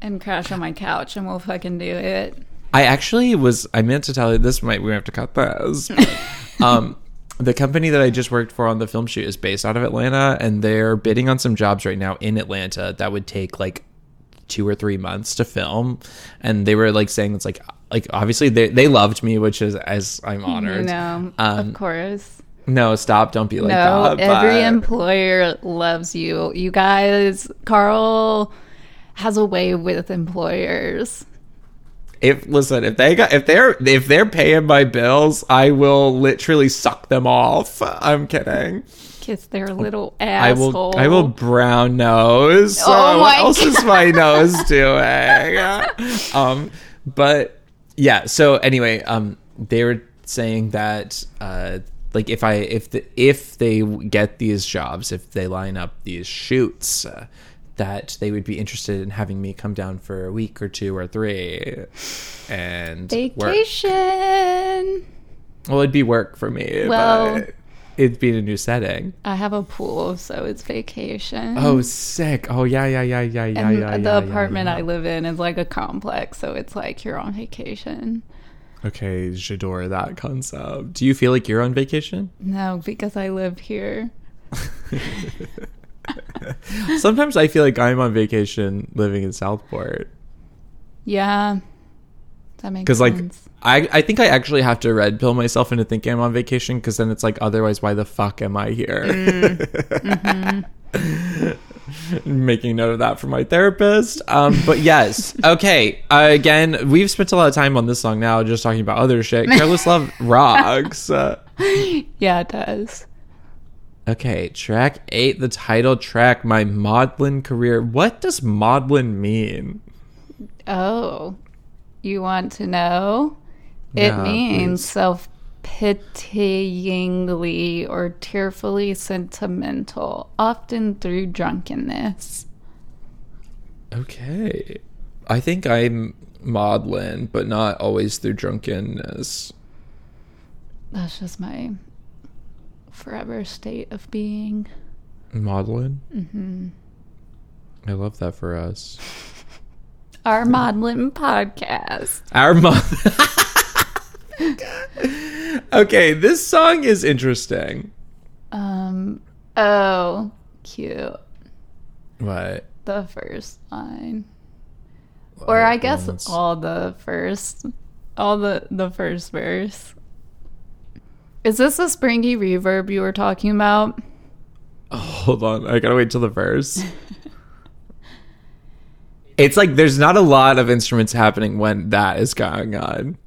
and crash on my couch and we'll fucking do it. I actually was. I meant to tell you this. Might we have to cut this. um, the company that I just worked for on the film shoot is based out of Atlanta, and they're bidding on some jobs right now in Atlanta that would take like two or three months to film. And they were like saying it's like like obviously they they loved me, which is as I'm honored. No, Um, of course. No, stop! Don't be like no, that. every but- employer loves you. You guys, Karl has a way with employers. if listen if they got if they're if they're paying my bills, I will literally suck them off. I'm kidding. Kiss their little asshole. I will I will brown nose. Oh Uh, what my else is my nose doing? um but yeah, so anyway, um they were saying that uh like if I if the if they get these jobs, if they line up these shoots, uh, that they would be interested in having me come down for a week or two or three and work. Vacation. Well, it'd be work for me, Well- but it'd be in a new setting. I have a pool, so it's vacation. Oh, sick! Oh, yeah, yeah, yeah, yeah, yeah, and yeah. the yeah, apartment yeah, I live in is like a complex, so it's like you're on vacation. Okay, j'adore that concept. Do you feel like you're on vacation? No, because I live here. Sometimes I feel like I'm on vacation living in Southport Yeah, that makes because, like, sense. I I think I actually have to red pill myself into thinking I'm on vacation because then it's like otherwise why the fuck am I here? Making note of that for my therapist. Um, but yes, okay. Uh, again, we've spent a lot of time on this song now, just talking about other shit. Careless Love rocks. Uh, yeah, it does. Okay, track eight, the title track, My Maudlin Career. What does maudlin mean? Oh, you want to know? It Yeah, means self pityingly or tearfully sentimental, often through drunkenness. Okay. I think I'm maudlin, but not always through drunkenness. That's just my forever state of being. Maudlin? Mm-hmm. I love that for us. Our Maudlin podcast. Our mom. okay, this song is interesting. Um. Oh, cute. What? The first line, or I guess all the first, all the the first verse. Is this the springy reverb you were talking about? Hold on, I gotta wait till the verse. it's like there's not a lot of instruments happening when that is going on.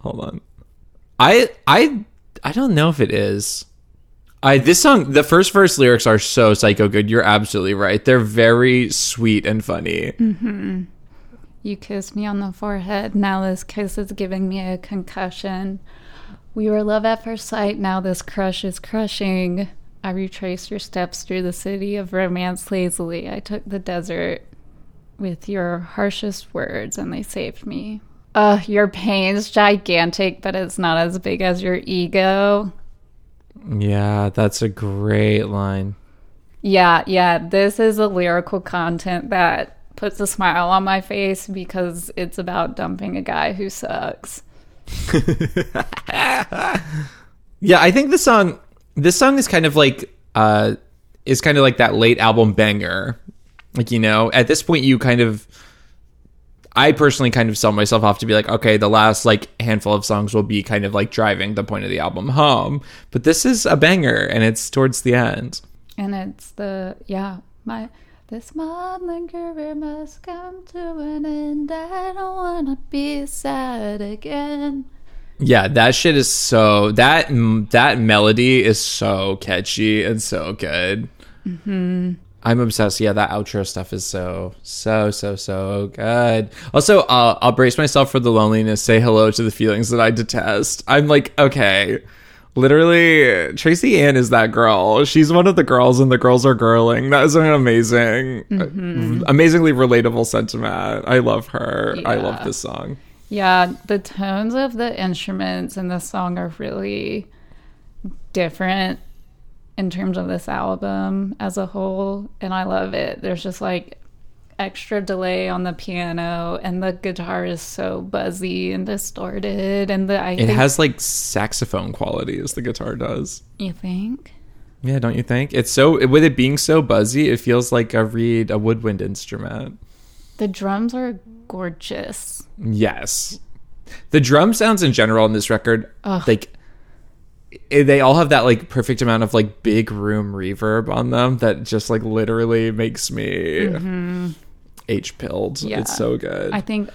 Hold on. I I I don't know if it is. I this song the first verse lyrics are so psycho good. You're absolutely right. They're very sweet and funny. Mm-hmm. You kiss me on the forehead. Now this kiss is giving me a concussion. We were love at first sight. Now this crush is crushing. I retraced your steps through the city of romance lazily. I took the desert with your harshest words and they saved me. Uh, your pain's gigantic, but it's not as big as your ego. Yeah, that's a great line. Yeah, yeah, this is a lyrical content that puts a smile on my face because it's about dumping a guy who sucks. Yeah, I think this song this song is kind of like uh is kind of like that late album banger. Like, you know, at this point you kind of I personally kind of sell myself off to be like, okay, the last like handful of songs will be kind of like driving the point of the album home. But this is a banger and it's towards the end. And it's the yeah, my this maudlin career must come to an end. I don't wanna be sad again. Yeah, that shit is so that that melody is so catchy and so good. Mm-hmm. I'm obsessed. Yeah, that outro stuff is so so so so good. Also, uh, I'll brace myself for the loneliness. Say hello to the feelings that I detest. I'm like, okay, literally, Tracyanne is that girl. She's one of the girls, and the girls are girling. That is an amazing, amazingly relatable sentiment. I love her. I love Yeah. this song. Yeah, the tones of the instruments in this song are really different in terms of this album as a whole, and I love it. There's just like extra delay on the piano, and the guitar is so buzzy and distorted, and the I It think has like saxophone qualities. The guitar does. you think Yeah, don't you think? It's so with it being so buzzy, it feels like a reed, a woodwind instrument. the drums are gorgeous. Yes. The drum sounds in general on this record, Ugh. like they all have that like perfect amount of like big room reverb on them that just like literally makes me H pilled. Mm-hmm. Yeah. It's so good. I think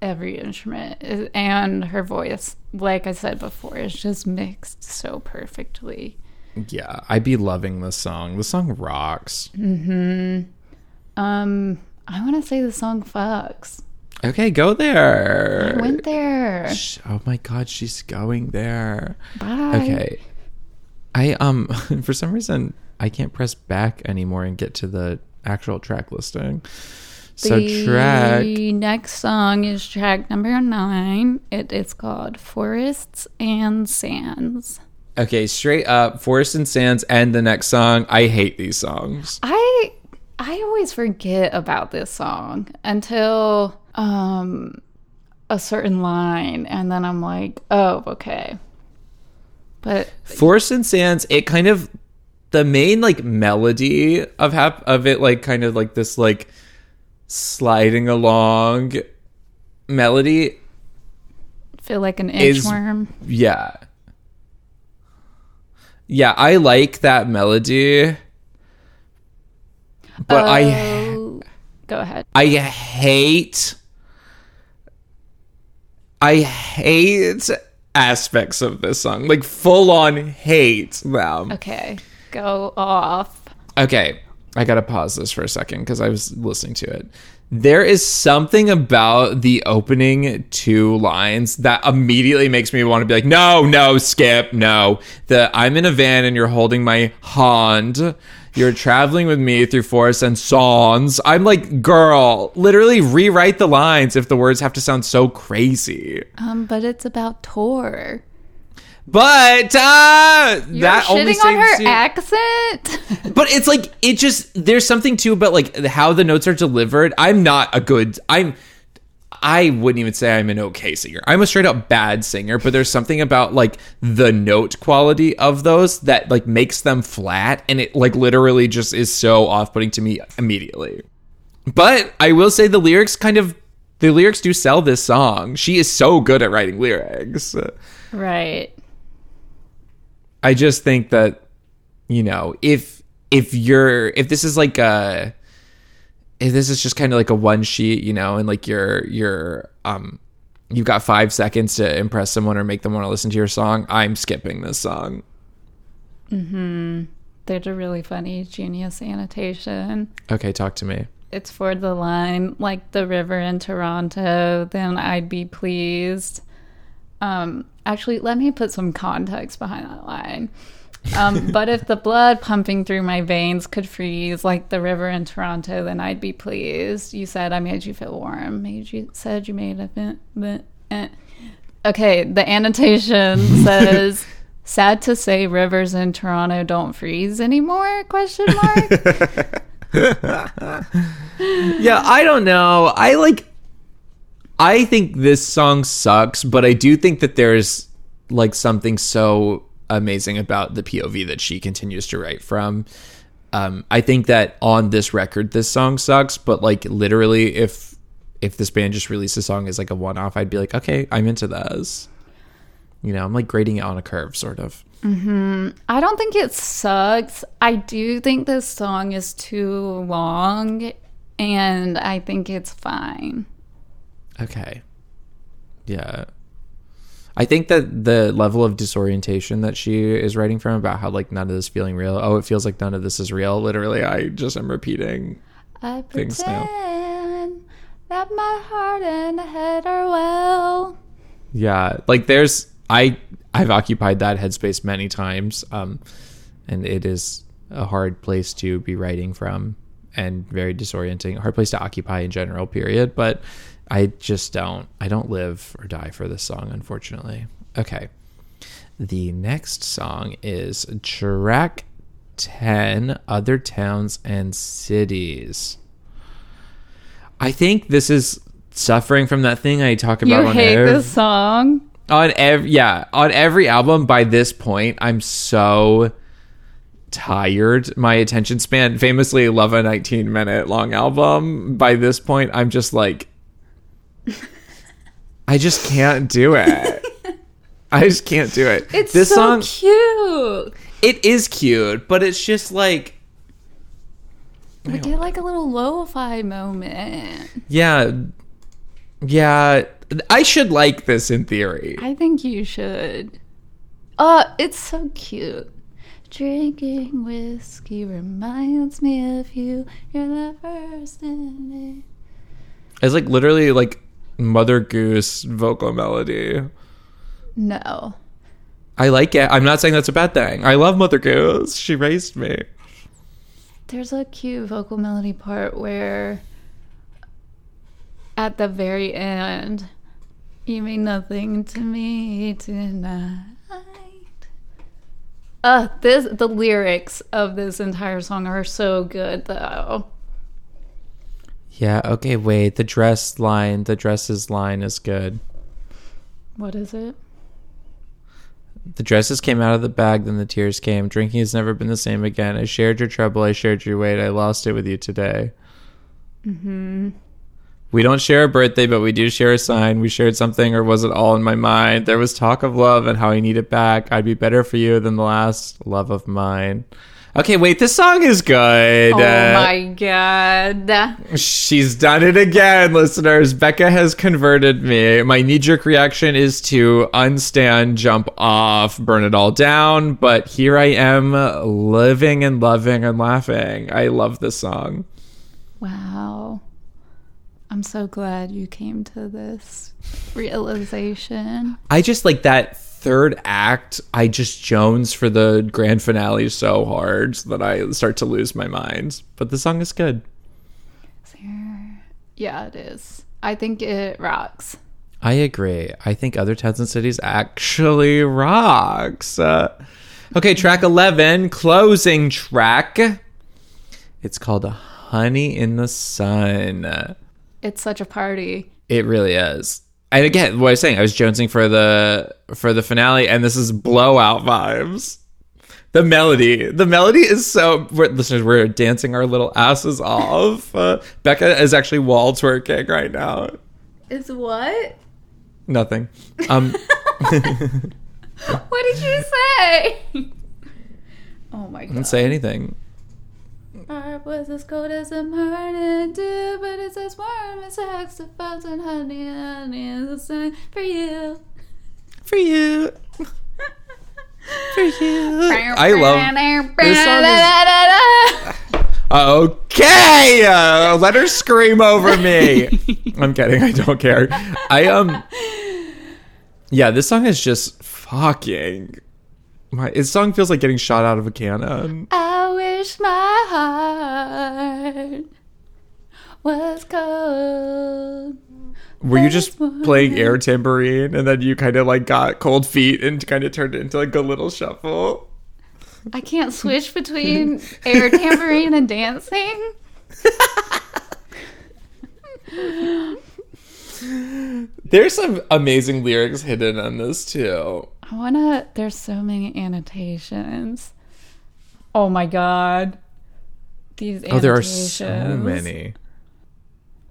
every instrument is, and her voice, like I said before, is just mixed so perfectly. yeah, I'd be loving this song. The song rocks. Mm-hmm. Um, I want to say the song "fucks." Okay, go there. I went there. Oh my god, she's going there. Bye. Okay. I um for some reason I can't press back anymore and get to the actual track listing. So track the track next song is track number nine. It is called "Forests and Sands." Okay, straight up Forests and Sands and the next song. I hate these songs. I I always forget about this song until um a certain line and then I'm like, "Oh, okay." But Forest and Sands, it kind of the main like melody of hap- of it like kind of like this like sliding along melody feel like an Is- inchworm. Yeah. Yeah, I like that melody. But I Oh, go ahead. I hate I hate aspects of this song. Like full on hate them. Okay, go off. Okay, I gotta pause this for a second because I was listening to it. There is something about the opening two lines that immediately makes me want to be like, no, no, skip, no. The I'm in a van and you're holding my hand. You're traveling with me through forests and songs. I'm like, girl, literally rewrite the lines if the words have to sound so crazy. Um, but it's about Tor. But uh, You're that only on her accent. but it's like it just there's something too about like how the notes are delivered i'm not a good i'm i wouldn't even say i'm an okay singer. I'm a straight up bad singer but there's something about like the note quality of those that like makes them flat and it like literally just is so off-putting to me immediately. But i will say the lyrics kind of the lyrics do sell this song. She is so good at writing lyrics. Right. I just think that you know if if you're if this is like a this is just kind of like a one sheet, you know, and like you're you're um you've got five seconds to impress someone or make them want to listen to your song, I'm skipping this song. Hmm. There's a really funny genius annotation. Okay, talk to me. It's for the line like the river in Toronto, then I'd be pleased. Um, actually, let me put some context behind that line. Um, but if the blood pumping through my veins could freeze like the river in Toronto, then I'd be pleased. You said I made you feel warm. Made you said you made a eh. Okay, the annotation says. Sad to say, rivers in Toronto don't freeze anymore? Question mark. Yeah, I don't know. I like I think this song sucks, but I do think that there's like something so amazing about the POV that she continues to write from. Um, I think that on this record, this song sucks, but like literally, if if this band just released a song as like a one off, I'd be like, okay, I'm into this. You know, I'm like grading it on a curve, sort of. Mm-hmm. I don't think it sucks. I do think this song is too long, and I think it's fine. Okay. Yeah. I think that the level of disorientation that she is writing from about how like none of this feeling real. Oh, it feels like none of this is real. Literally, I just am repeating. I Things now. that my heart and head are well. Yeah, like there's I I've occupied that headspace many times, um, and it is a hard place to be writing from and very disorienting. A hard place to occupy in general. Period. But I just don't. I don't live or die for this song, unfortunately. Okay. The next song is track 10 Other Towns and Cities. I think this is suffering from that thing I talk about You on hate air this song? on every yeah on every album by this point i'm so tired my attention span famously love a 19 minute long album by this point i'm just like i just can't do it i just can't do it It's this so song cute. it is cute but it's just like We get like a little lo-fi moment. yeah yeah i should like this in theory I think you should. Uh, it's so cute. Drinking whiskey reminds me of you. You're the first in it. it's like literally like mother goose vocal melody No. I like it. I'm not saying that's a bad thing. I love Mother Goose. She raised me. There's a cute vocal melody part where at the very end, you mean nothing to me tonight. Uh, this the lyrics of this entire song are so good though. Yeah, okay, wait. The dress line, the dresses line is good. What is it? The dresses came out of the bag, then the tears came. Drinking has never been the same again. I shared your trouble, I shared your weight. I lost it with you today. Mm-hmm. We don't share a birthday, but we do share a sign. We shared something, or was it all in my mind? There was talk of love and how I need it back. I'd be better for you than the last love of mine. Okay, wait, this song is good. Oh Uh, my god. She's done it again, listeners. Becca has converted me. My knee jerk reaction is to unstand, jump off, burn it all down. But here I am living and loving and laughing. I love this song. Wow. I'm so glad you came to this realization. I just like that third act. I just Jones for the grand finale so hard that I start to lose my mind. But the song is good. Yeah, it is. I think it rocks. I agree. I think other towns and cities actually rocks. Uh, okay, track 11, closing track. It's called Honey in the Sun. It's such a party. It really is. And again, what I was saying, I was jonesing for the for the finale, and this is blowout vibes. The melody, the melody is so. We're, listeners, we're dancing our little asses off. Uh, Becca is actually wall twerking right now. Is what? Nothing. Um, What did you say? oh my god. I didn't say anything. Heart was as cold as a morning dew, but it's as warm as saxophones and honey, honey is a sign for you. For you. For you. I love this song. Is, okay, uh, let her scream over me. I'm kidding. I don't care. I um. Yeah, this song is just fucking. My this song feels like getting shot out of a cannon. I wish my heart was cold. Were you just playing air tambourine and then you kind of like got cold feet and kind of turned it into like a little shuffle? I can't switch between air tambourine and dancing. There's some amazing lyrics hidden on this too. I wanna. There's so many annotations. Oh my god. These Oh, there are so many.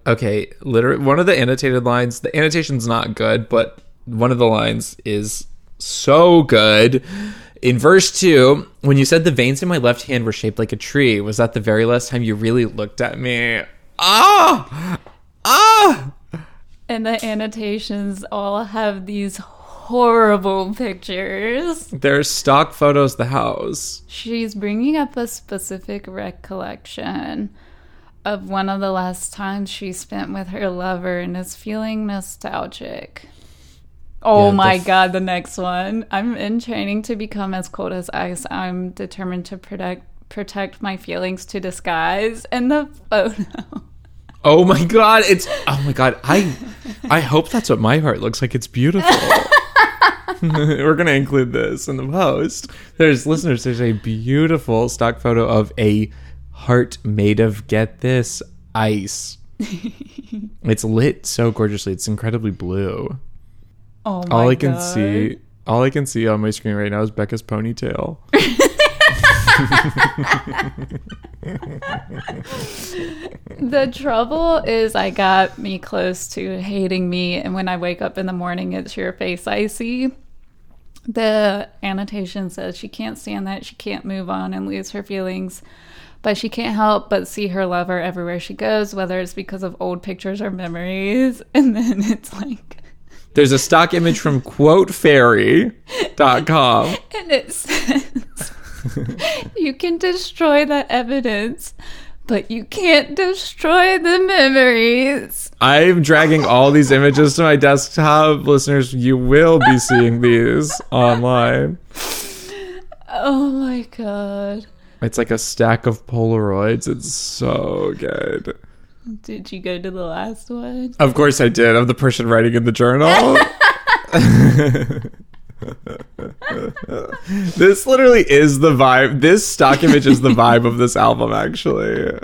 Okay, literally one of the annotated lines, the annotation's not good, but one of the lines is so good. In verse 2, when you said the veins in my left hand were shaped like a tree, was that the very last time you really looked at me? Ah! Ah! And the annotations all have these horrible pictures. There's stock photos of the house. She's bringing up a specific recollection of one of the last times she spent with her lover and is feeling nostalgic. Oh Yeah, the my f- god, the next one. I'm in training to become as cold as ice. I'm determined to protect protect my feelings to disguise. And the photo. Oh my god, it's oh my god. I I hope that's what my heart looks like. It's beautiful. We're gonna include this in the post. There's listeners, there's a beautiful stock photo of a heart made of get this ice. it's lit so gorgeously. It's incredibly blue. Oh my all I can God. see all I can see on my screen right now is Becca's ponytail. The trouble is, I got me close to hating me, and when I wake up in the morning, it's your face I see. The annotation says she can't stand that, she can't move on and lose her feelings, but she can't help but see her lover everywhere she goes, whether it's because of old pictures or memories. And then it's like, There's a stock image from quotefairy.com. and it says, you can destroy that evidence, but you can't destroy the memories. I'm dragging all these images to my desktop. Listeners, you will be seeing these online. Oh my god. It's like a stack of Polaroids. It's so good. Did you go to the last one? Of course I did. Of the person writing in the journal. this literally is the vibe. This stock image is the vibe of this album actually.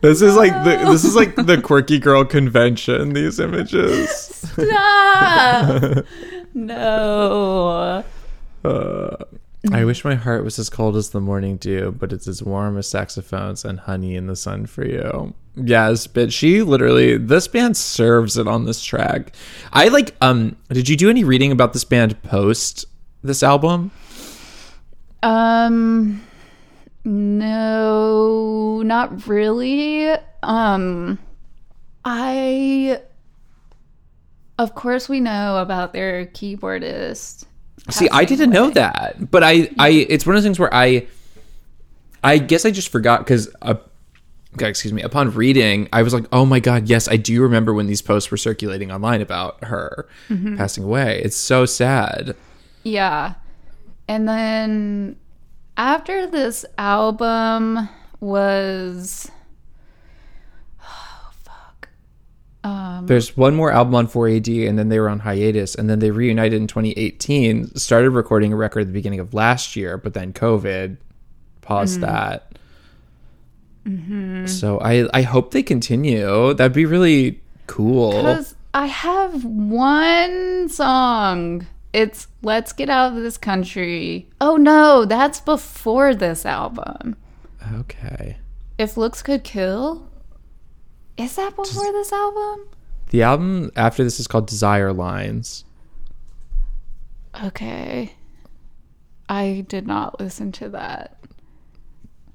This is like the this is like the quirky girl convention these images. Stop! no. Uh, I wish my heart was as cold as the morning dew, but it's as warm as saxophones and honey in the sun for you. Yes, but she literally this band serves it on this track. I like um did you do any reading about this band post this album? Um no, not really. Um I of course we know about their keyboardist. See, I didn't know that. But I I it's one of those things where I I guess I just forgot cuz God, excuse me, upon reading, I was like, "Oh my god, yes, I do remember when these posts were circulating online about her passing away. It's so sad." Yeah. And then after this album was oh fuck. Um There's one more album on 4AD, and then they were on hiatus, and then they reunited in 2018. Started recording a record at the beginning of last year, but then COVID paused that. Mm-hmm. So I I hope they continue. That'd be really cool. Because I have one song. It's Let's Get Out of This Country. Oh no, that's before this album. Okay. If Looks Could Kill? Is that before this album? The album after this is called Desire Lines. Okay. I did not listen to that.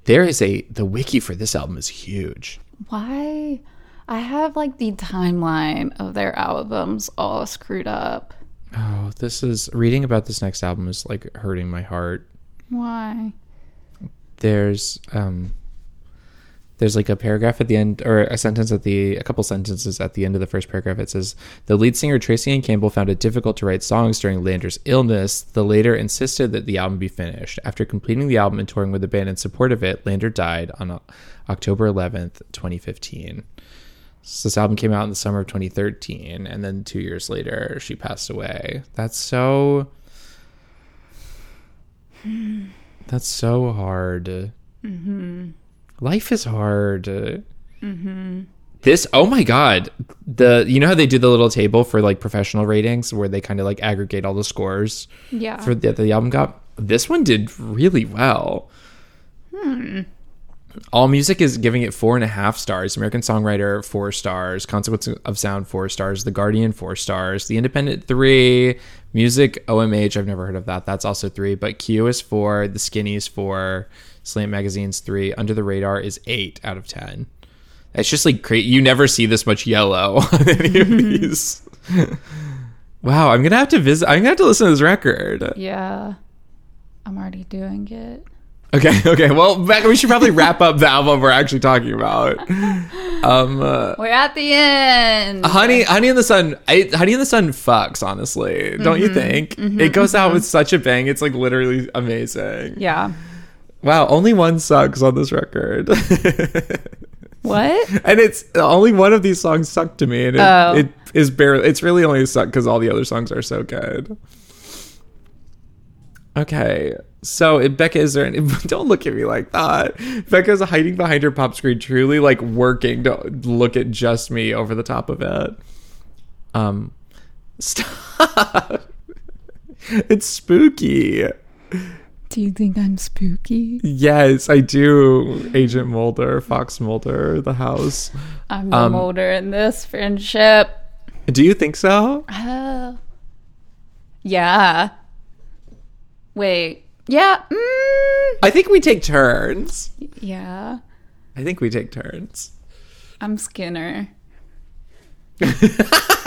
There is a the wiki for this album is huge. Why? I have like the timeline of their albums all screwed up. Oh, this is reading about this next album is like hurting my heart. Why? There's um there's like a paragraph at the end or a sentence at the a couple sentences at the end of the first paragraph. It says the lead singer Tracyanne campbell found it difficult to write songs during lander's illness. The later insisted that the album be finished. After completing the album and touring with the band in support of it lander died on october 11th 2015 so this album came out in the summer of 2013 and then two years later she passed away. That's so hmm. that's so hard mm-hmm. Life is hard. Mm-hmm. This, oh my god, the you know how they do the little table for like professional ratings where they kind of like aggregate all the scores Yeah. for that the album got. This one did really well. Hmm. All Music is giving it four and a half stars. American Songwriter four stars. Consequence of Sound four stars. The Guardian four stars. The Independent three. Music OMH I've never heard of that. That's also three. But Q is four. The Skinny's four. Slant Magazine's three. Under the Radar is eight out of ten. It's just like great. You never see this much yellow on any of these. wow, I'm gonna have to visit. I'm gonna have to listen to this record. yeah. I'm already doing it. Okay, okay. Well, we should probably wrap up the album we're actually talking about. Um, uh, We're at the end. Honey, Honey in the Sun, I, Honey in the Sun fucks. Honestly, don't you think? it goes out with such a bang. It's like literally amazing. Yeah. Wow, only one sucks on this record, What? and it's only one of these songs sucked to me, and it, Oh. it is barely. It's really only sucked because all the other songs are so good. Okay, so Becca, is there? Any, don't look at me like that. Becca's hiding behind her pop screen, truly like working to look at just me over the top of it. Um, stop. it's spooky. Do you think I'm spooky? Yes, I do. Agent Mulder, Fox Mulder, the house. I'm the Um, Mulder in this friendship. Do you think so? Oh. Yeah. Wait. Yeah. Mm, I think we take turns. yeah. I think we take turns. I'm Skinner.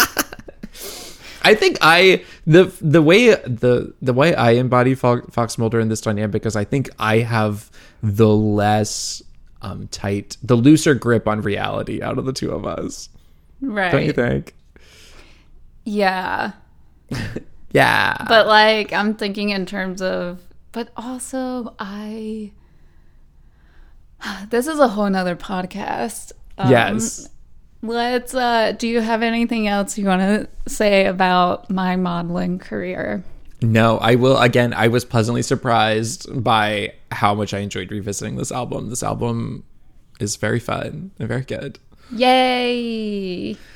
I think I the the way the the way I embody Fo- Fox Mulder in this dynamic because I think I have the less um tight, the looser grip on reality out of the two of us. Right. Don't you think? Yeah. Yeah. But like I'm thinking in terms of but also I this is a whole nother podcast. Um, yes. Let's uh do you have anything else you want to say about my maudlin career? No, I will again, I was pleasantly surprised by how much I enjoyed revisiting this album. This album is very fun and very good. Yay.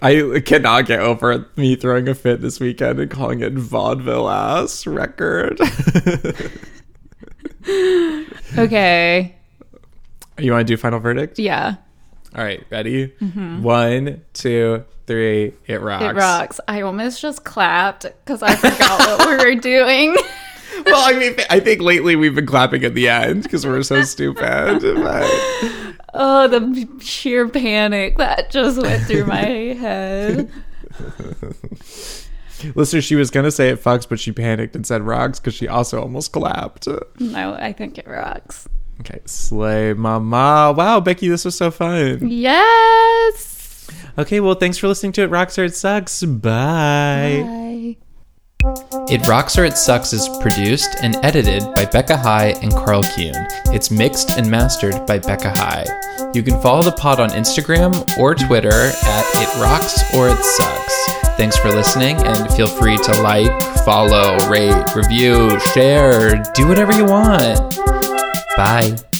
I cannot get over me throwing a fit this weekend and calling it vaudeville ass record. Okay. you want to do final verdict? Yeah. All right, ready? Mm-hmm. One, two, three. It rocks. It rocks. I almost just clapped because I forgot what we were doing. Well, I mean, I think lately we've been clapping at the end because we're so stupid. But Oh, the sheer panic that just went through my head. listener, she was gonna say it fucks, but she panicked and said rocks because she also almost clapped. No, I think it rocks. Okay, slay mama. Wow, Becky, this was so fun. Yes. Okay, well, thanks for listening to It Rocks or It Sucks. Bye. Bye. It Rocks or It Sucks is produced and edited by Becca High and Karl Kuhn. It's mixed and mastered by Becca High. You can follow the pod on Instagram or Twitter at It Rocks or It Sucks. Thanks for listening and feel free to like, follow, rate, review, share, do whatever you want. Bye.